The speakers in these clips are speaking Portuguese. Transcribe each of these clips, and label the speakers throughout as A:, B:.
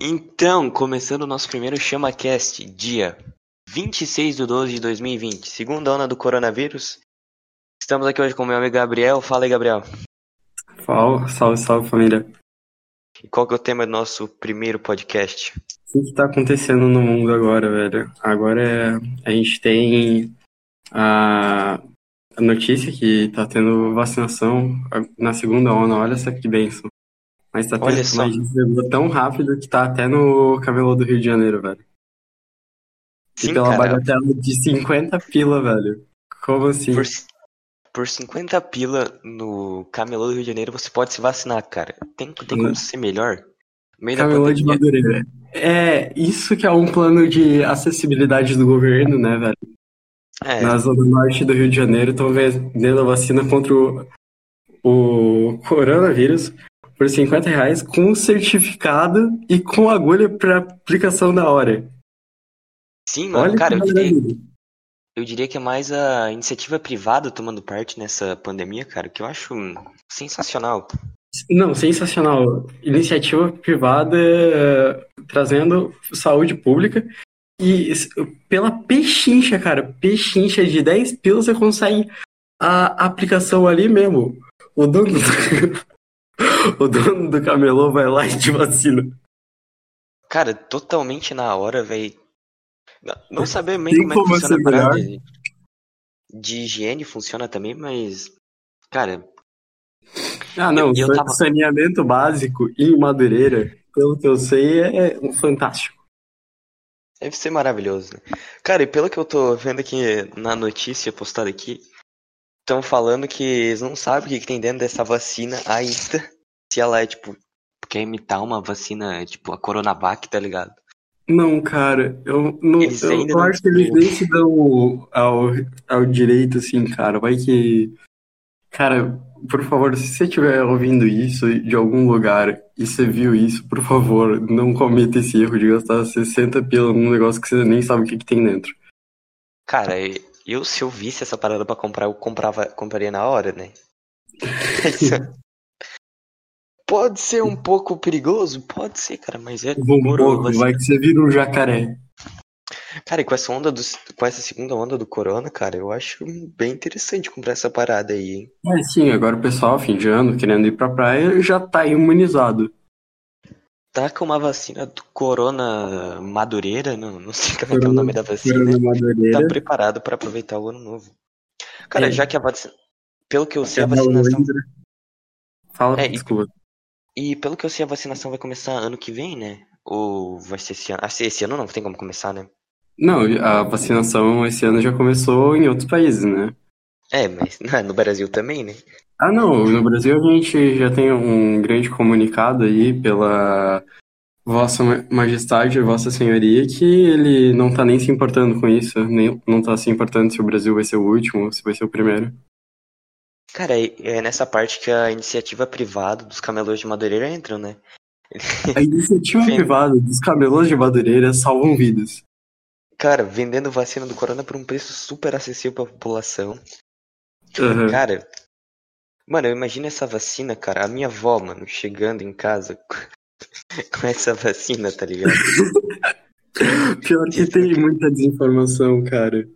A: Então, começando o nosso primeiro ChamaCast, dia 26 de 12 de 2020, segunda onda do coronavírus. Estamos aqui hoje com o meu amigo Gabriel. Fala aí, Gabriel.
B: Fala, salve, salve família.
A: E qual que é o tema do nosso primeiro podcast?
B: O que está acontecendo no mundo agora, velho? Agora é, a gente tem a, notícia que tá tendo vacinação na segunda onda, olha só que benção. Mas tá tão rápido que tá até no camelô do Rio de Janeiro, velho.
A: Sim,
B: e pela
A: cara,
B: bagatela de 50 pila, velho. Como assim?
A: por, por 50 pila no camelô do Rio de Janeiro você pode se vacinar, cara. Tem, tem como
B: Hum.
A: ser melhor? Meio
B: Camelô de. Madureira. É, isso que é um plano de acessibilidade do governo, né, velho?
A: É,
B: Na zona norte do Rio de Janeiro estão vendendo a vacina contra o, o coronavírus por 50 reais com certificado e com agulha para aplicação na hora.
A: sim, mano,
B: Olha
A: cara, eu diria, eu diria que é mais a iniciativa privada tomando parte nessa pandemia, cara, que eu acho sensacional.
B: Não, sensacional. Iniciativa privada eh, trazendo saúde pública e pela pechincha, cara, pechincha de 10 pilas você consegue a aplicação ali mesmo. O dono do, o dono do camelô vai lá e te vacina.
A: Cara, totalmente na hora, velho. Não saber bem
B: Tem
A: como é que
B: como
A: funciona a parada de, de higiene, funciona também, mas. Cara,
B: Ah, não,
A: Eu- eu tava-
B: saneamento básico em Madureira, pelo que eu sei, é um fantástico.
A: deve ser maravilhoso, né? Cara, e pelo que eu tô vendo aqui na notícia postada aqui, estão falando que eles não sabem o que, que tem dentro dessa vacina ainda. Se ela é, tipo, quer imitar uma vacina, tipo, a Coronavac, tá ligado?
B: Não, cara, eu, não,
A: Eles
B: eu,
A: não
B: acho que eles nem se dão ao, ao direito, assim, cara. Vai que. Cara, por favor, se você estiver ouvindo isso de algum lugar e você viu isso, por favor, não cometa esse erro de gastar 60 pila num negócio que você nem sabe o que, que tem dentro.
A: Cara, eu se eu visse essa parada pra comprar, eu comprava, compraria na hora, né? Pode ser um pouco perigoso? Pode ser, cara, mas é coroa,
B: vai que você vira um jacaré.
A: Cara, e com essa onda dos, com essa segunda onda do corona, cara, eu acho bem interessante comprar essa parada aí, hein?
B: É, sim, agora o pessoal, fim de ano, querendo ir pra praia, já tá imunizado.
A: Tá com uma vacina do Corona Madureira, não, não sei como é que é o
B: Corona-
A: nome da vacina,
B: Corona
A: tá preparado pra aproveitar o ano novo. Cara,
B: É.
A: já que a vacina, pelo que eu sei, a
B: É
A: vacinação.
B: Fala,
A: É,
B: desculpa.
A: e pelo que eu sei, a vacinação vai começar ano que vem, né? Ou vai ser esse ano? Ah, se esse ano não tem como começar, né?
B: Não, a vacinação esse ano já começou em outros países, né?
A: É, mas no Brasil também, né?
B: Ah, não, no Brasil a gente já tem um grande comunicado aí pela Vossa Ma- Majestade, Vossa Senhoria, que ele não tá nem se importando com isso, nem, não tá se importando se o Brasil vai ser o último ou se vai ser o primeiro.
A: Cara, é nessa parte que a iniciativa privada dos camelôs de Madureira entram, né?
B: A iniciativa privada dos camelôs de Madureira salvam vidas.
A: Cara, vendendo vacina do corona por um preço super acessível pra população.
B: Aham.
A: Cara, mano, eu imagino essa vacina, cara. A minha avó, mano, chegando em casa com essa vacina, tá ligado?
B: Pior que tem muita desinformação, cara.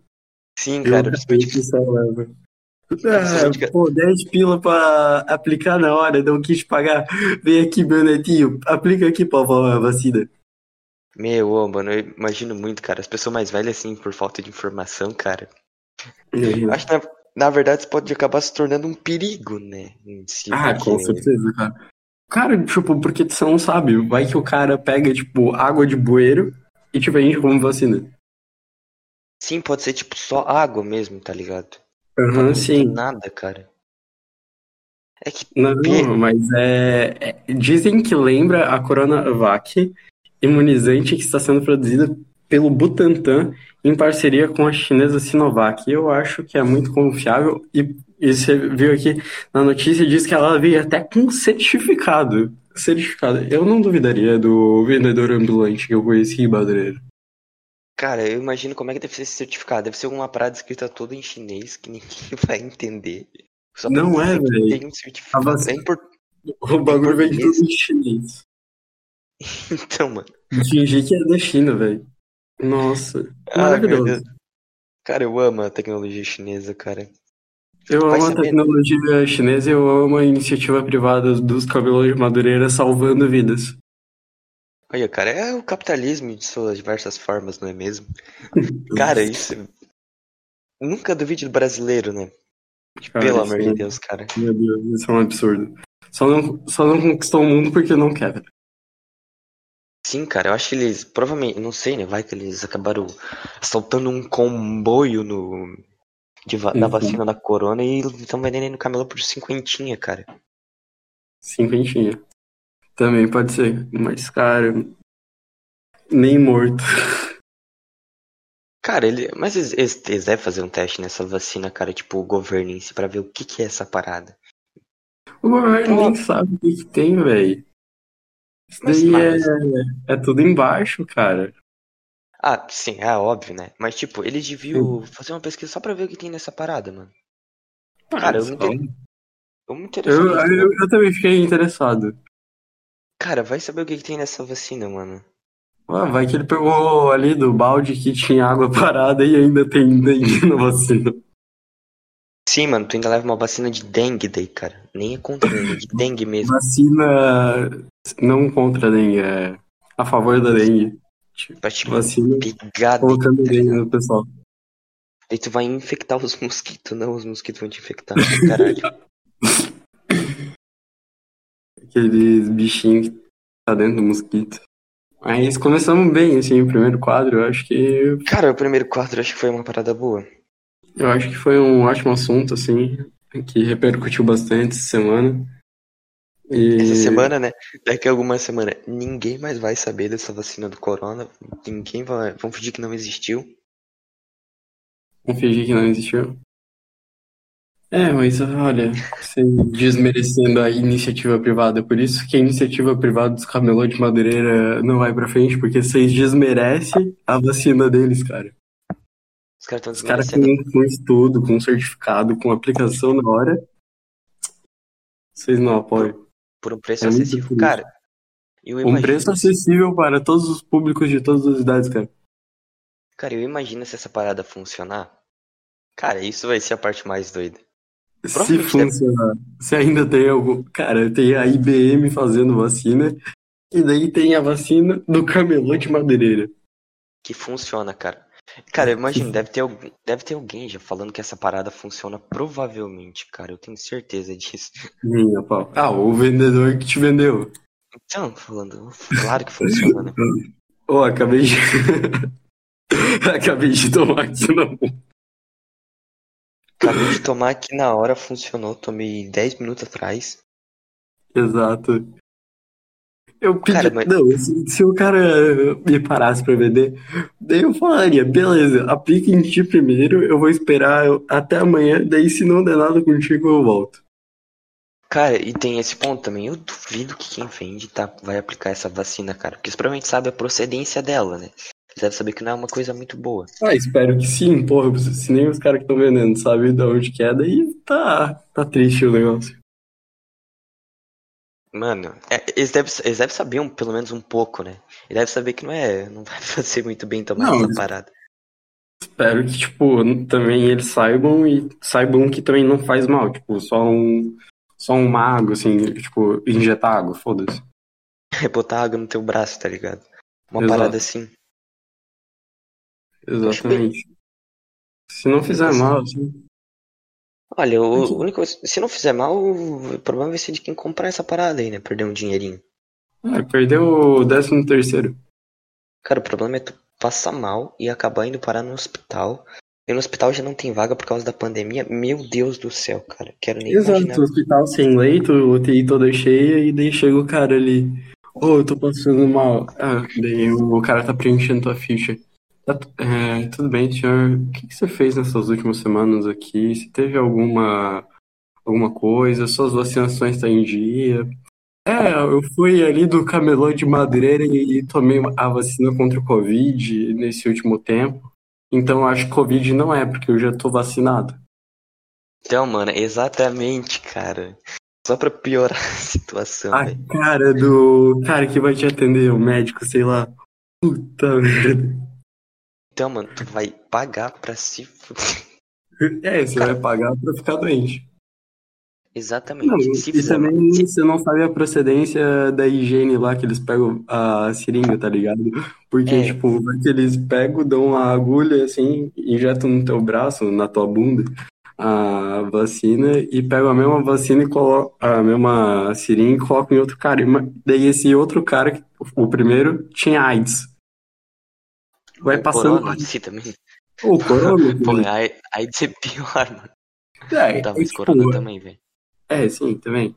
A: Sim,
B: Eu
A: cara,
B: acredito
A: principalmente.
B: leva. Ah, pô, 10 pila pra aplicar na hora, não quis pagar. Vem aqui, meu netinho, aplica aqui, favor, a vacina.
A: Meu, ô, mano, eu imagino muito, cara. As pessoas mais velhas, assim, por falta de informação, cara. Eu acho que na, na verdade isso pode acabar se tornando um perigo, né? si,
B: Ah,
A: porque-
B: com certeza, cara. Cara, tipo, porque você não sabe, vai que o cara pega, tipo, água de bueiro e te vende como vacina.
A: Sim, pode ser tipo só água mesmo, tá ligado? Tem
B: sim.
A: nada, cara. É que
B: Não, mas é, é- Dizem que lembra a Coronavac, imunizante que está sendo produzida pelo Butantan em parceria com a chinesa Sinovac. Eu acho que é muito confiável e, e você viu aqui na notícia diz que ela veio até com certificado. Certificado. Eu não duvidaria do vendedor ambulante que eu conheci em Madureira.
A: Cara, eu imagino como é que deve ser esse certificado. Deve ser alguma parada escrita toda em chinês que ninguém vai entender. Só
B: Não é, velho.
A: Tem um
B: A
A: certificado.
B: vacina-
A: É impor-
B: O bagulho vem tudo em chinês.
A: Então, mano.
B: Fingir que é da China, velho. Nossa,
A: Ah,
B: maravilhoso.
A: Deus. Cara, eu amo a tecnologia chinesa, cara.
B: Eu
A: Vai
B: amo a tecnologia chinesa e eu amo a iniciativa privada dos cabelos de Madureira salvando vidas.
A: Olha, cara, é o capitalismo de suas diversas formas, não é mesmo? Cara, isso. Nunca duvide do brasileiro, né?
B: Cara,
A: Pelo amor de
B: é-
A: Deus, cara.
B: Meu Deus, isso é um absurdo. Só não, só não conquistou o mundo porque não quer. velho.
A: Sim, cara, eu acho que eles. Provavelmente, não sei, né? Vai que eles acabaram assaltando um comboio no. de da
B: Uhum.
A: vacina da corona e estão vendendo aí no camelô por cinquentinha, cara.
B: Cinquentinha. Também pode ser. Mas, cara. Nem morto.
A: Cara, ele. Mas eles, eles, devem fazer um teste nessa vacina, cara, tipo, o governo em si, pra ver o que, que é essa parada.
B: O governo nem sabe o que, que tem, velho. Isso
A: Mas-
B: daí
A: mas-
B: é, é tudo embaixo, cara.
A: Ah, sim, é óbvio, né? Mas, tipo, eles deviam fazer uma pesquisa só pra ver o que tem nessa parada, mano. Cara, eu me
B: ó,
A: inter- Eu me interessei.
B: eu, eu,
A: né?
B: eu também fiquei interessado.
A: Cara, vai saber o que, que tem nessa vacina, mano.
B: Ah, vai que ele pegou ali do balde que tinha água parada e ainda tem dengue na vacina.
A: Sim, mano, tu ainda leva uma vacina de dengue daí, cara. Nem é contra dengue, é de dengue mesmo.
B: Vacina não contra dengue, é a favor da dengue.
A: Pra te
B: Vacina
A: pegar dengue,
B: colocando
A: tá
B: dengue
A: ligado?
B: no pessoal.
A: Aí tu vai infectar os mosquitos, não, os mosquitos vão te infectar. Caralho.
B: Aqueles bichinhos que tá dentro do mosquito. Mas começamos bem, assim, o primeiro quadro. Eu acho que.
A: Cara, o primeiro quadro acho que foi uma parada boa.
B: Eu acho que foi um ótimo assunto, assim, que repercutiu bastante essa semana. E...
A: Essa semana, né? Daqui a alguma semana, ninguém mais vai saber dessa vacina do corona. Ninguém vai. Vão fingir que não existiu.
B: Vamos fingir que não existiu. É, mas olha, você desmerecendo a iniciativa privada. Por isso que a iniciativa privada dos camelô de Madureira não vai pra frente, porque vocês desmerecem a vacina deles, cara.
A: Os caras estão
B: Os caras com, com estudo, com certificado, com aplicação na hora. Vocês não apoiam.
A: por um preço
B: É
A: acessível. Cara,
B: Um
A: imagino.
B: preço acessível para todos os públicos de todas as idades, cara.
A: Cara, eu imagino se essa parada funcionar. Cara, isso vai ser a parte mais doida.
B: Se funcionar. Se ainda tem algum. Cara, tem a IBM fazendo vacina. E daí tem a vacina do camelô de Madeireira.
A: Que funciona, cara. Cara, eu imagino, deve ter, deve ter alguém já falando que essa parada funciona provavelmente, cara. Eu tenho certeza disso.
B: Minha pau. Ah, o vendedor que te vendeu.
A: Então, falando, claro que funciona, né?
B: Ô, acabei de. acabei de tomar aqui na mão.
A: Acabei de tomar aqui na hora, funcionou. Tomei 10 minutos atrás.
B: Exato. Eu pedi.
A: Cara, mas-
B: Não, se, se o cara me parasse pra vender, daí eu falaria, beleza, aplica em ti primeiro, eu vou esperar até amanhã, daí se não der nada contigo, eu volto.
A: Cara, e tem esse ponto também. Eu duvido que quem vende tá, vai aplicar essa vacina, cara. Porque provavelmente sabem a procedência dela, né? Eles devem saber que não é uma coisa muito boa.
B: Ah, espero que sim, porra, se nem os caras que estão vendendo sabem de onde que é, daí tá, tá triste o negócio.
A: Mano, é, eles, devem, eles devem saber um, pelo menos um pouco, né? Eles devem saber que não é. Não vai fazer muito bem tomar
B: Não,
A: essa parada.
B: Espero que, tipo, também eles saibam e saibam que também não faz mal, tipo, só um, só um mago, assim, tipo, injetar água, foda-se.
A: É botar água no teu braço, tá ligado? Uma
B: Exato.
A: parada assim.
B: Exatamente. Se não fizer mal, assim,
A: Olha, o único. Se não fizer mal, o problema vai ser de quem comprar essa parada aí, né? Perder um dinheirinho.
B: ah, perdeu o décimo terceiro.
A: Cara, o problema é tu passar mal e acabar indo parar no hospital. E no hospital já não tem vaga por causa da pandemia. Meu Deus do céu, cara. Quero nem
B: Exato,
A: imaginar.
B: hospital sem leito, UTI toda cheia, e daí chega o cara ali. Ô, eu tô passando mal. Ah, daí o cara tá preenchendo tua ficha. Tá é, tudo bem, senhor. O que, que você fez nessas últimas semanas aqui? Se teve alguma alguma coisa? Suas vacinações estão em dia? É, eu fui ali do camelô de Madureira e tomei a vacina contra o Covid nesse último tempo. Então eu acho que Covid não é, porque eu já tô vacinado.
A: Então, mano, exatamente, cara. Só pra piorar a situação,
B: A
A: velho.
B: cara do cara que vai te atender, o médico, sei lá. Puta merda.
A: Então, mano, tu vai pagar pra se fuder.
B: É, você
A: Cara-
B: vai pagar pra ficar doente.
A: Exatamente.
B: Não, e
A: fizer
B: também
A: se-
B: você não sabe a procedência da higiene lá, que eles pegam a seringa, tá ligado? Porque,
A: É.
B: tipo, eles pegam, dão a agulha, assim, injetam no teu braço, na tua bunda, a vacina, e pegam a mesma vacina e colocam, a mesma seringa e colocam em outro cara. E daí esse outro cara, o primeiro, tinha AIDS. Vai
A: o
B: passando...
A: corona em si também.
B: O corona,
A: Pô,
B: também.
A: aí, aí de ser pior, mano.
B: é,
A: Tava
B: é, tipo,
A: corona também, velho.
B: É, sim, também.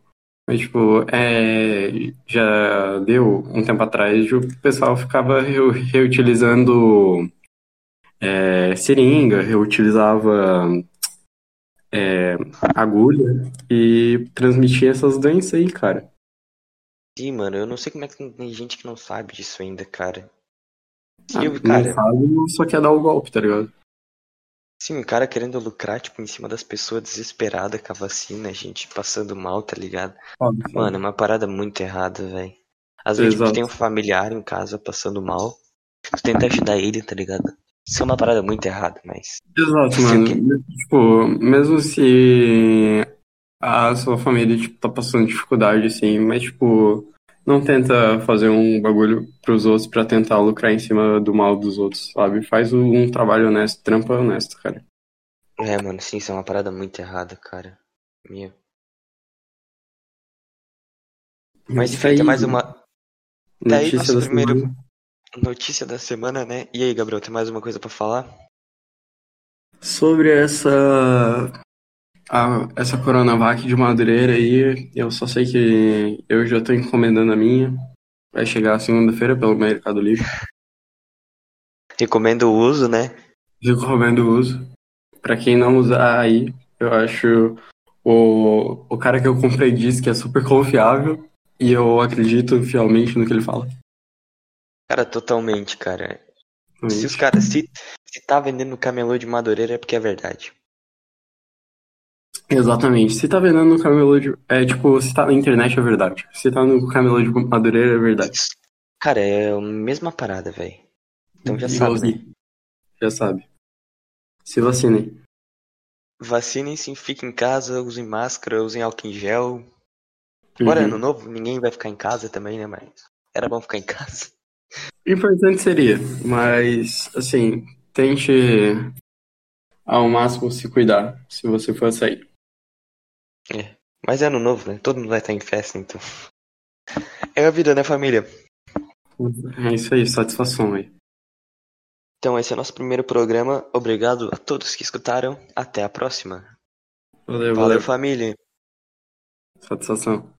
B: Mas, tipo, é, já deu um tempo atrás, o pessoal ficava reu- reutilizando é, seringa, reutilizava é, agulha e transmitia essas doenças aí, cara.
A: Sim, mano, eu não sei como é que tem gente que não sabe disso ainda, cara. Sim,
B: Ah,
A: o cara,
B: sabe, só quer dar o golpe, tá ligado?
A: sim, o cara querendo lucrar, tipo, em cima das pessoas desesperadas com a vacina, gente passando mal, tá ligado?
B: Foda.
A: Mano, é uma parada muito errada, velho. Às vezes, tipo,
B: Exato.
A: tu tem um familiar em casa passando mal, tu tenta ajudar ele, tá ligado? Isso é uma parada muito errada, mas.
B: Exato, mano. Tipo, mesmo se a sua família, tipo, tá passando dificuldade, assim, mas, tipo, não tenta fazer um bagulho pros outros pra tentar lucrar em cima do mal dos outros, sabe? Faz um trabalho honesto, trampa honesto, cara.
A: É, mano, sim, isso é uma parada muito errada, cara. Meu. Mas enfim, tem mais uma tá aí
B: notícia
A: nosso
B: da
A: primeiro-
B: semana.
A: notícia da semana, né? E aí, Gabriel, tem mais uma coisa pra falar?
B: Sobre essa a- essa Coronavac de Madureira aí, eu só sei que eu já tô encomendando a minha. Vai chegar segunda-feira pelo Mercado Livre.
A: Recomendo o uso, né?
B: Recomendo o uso. Pra quem não usar aí, eu acho o, o cara que eu comprei disse que é super confiável e eu acredito fielmente no que ele fala.
A: Cara, totalmente, cara. Se os caras, se, se tá vendendo camelô de Madureira é porque é verdade.
B: Exatamente. Se tá vendendo no camelô de. É tipo, se tá na internet é verdade. Se tá no camelô de Madureira é verdade.
A: Cara, é a mesma parada, velho. Então já sabe, né?
B: Já sabe. Se vacinem.
A: Vacinem-se, fiquem em casa, usem máscara, usem álcool em gel. Agora é
B: Uhum.
A: ano novo, ninguém vai ficar em casa também, né? Mas era bom ficar em casa.
B: Importante seria, mas assim, tente ao máximo se cuidar se você for sair.
A: Mas é ano novo, né? Todo mundo vai estar em festa, então. É a vida, né, família?
B: É isso aí, satisfação aí.
A: Então, esse é o nosso primeiro programa. Obrigado a todos que escutaram. Até a próxima.
B: Valeu,
A: Valeu,
B: valeu.
A: família.
B: Satisfação.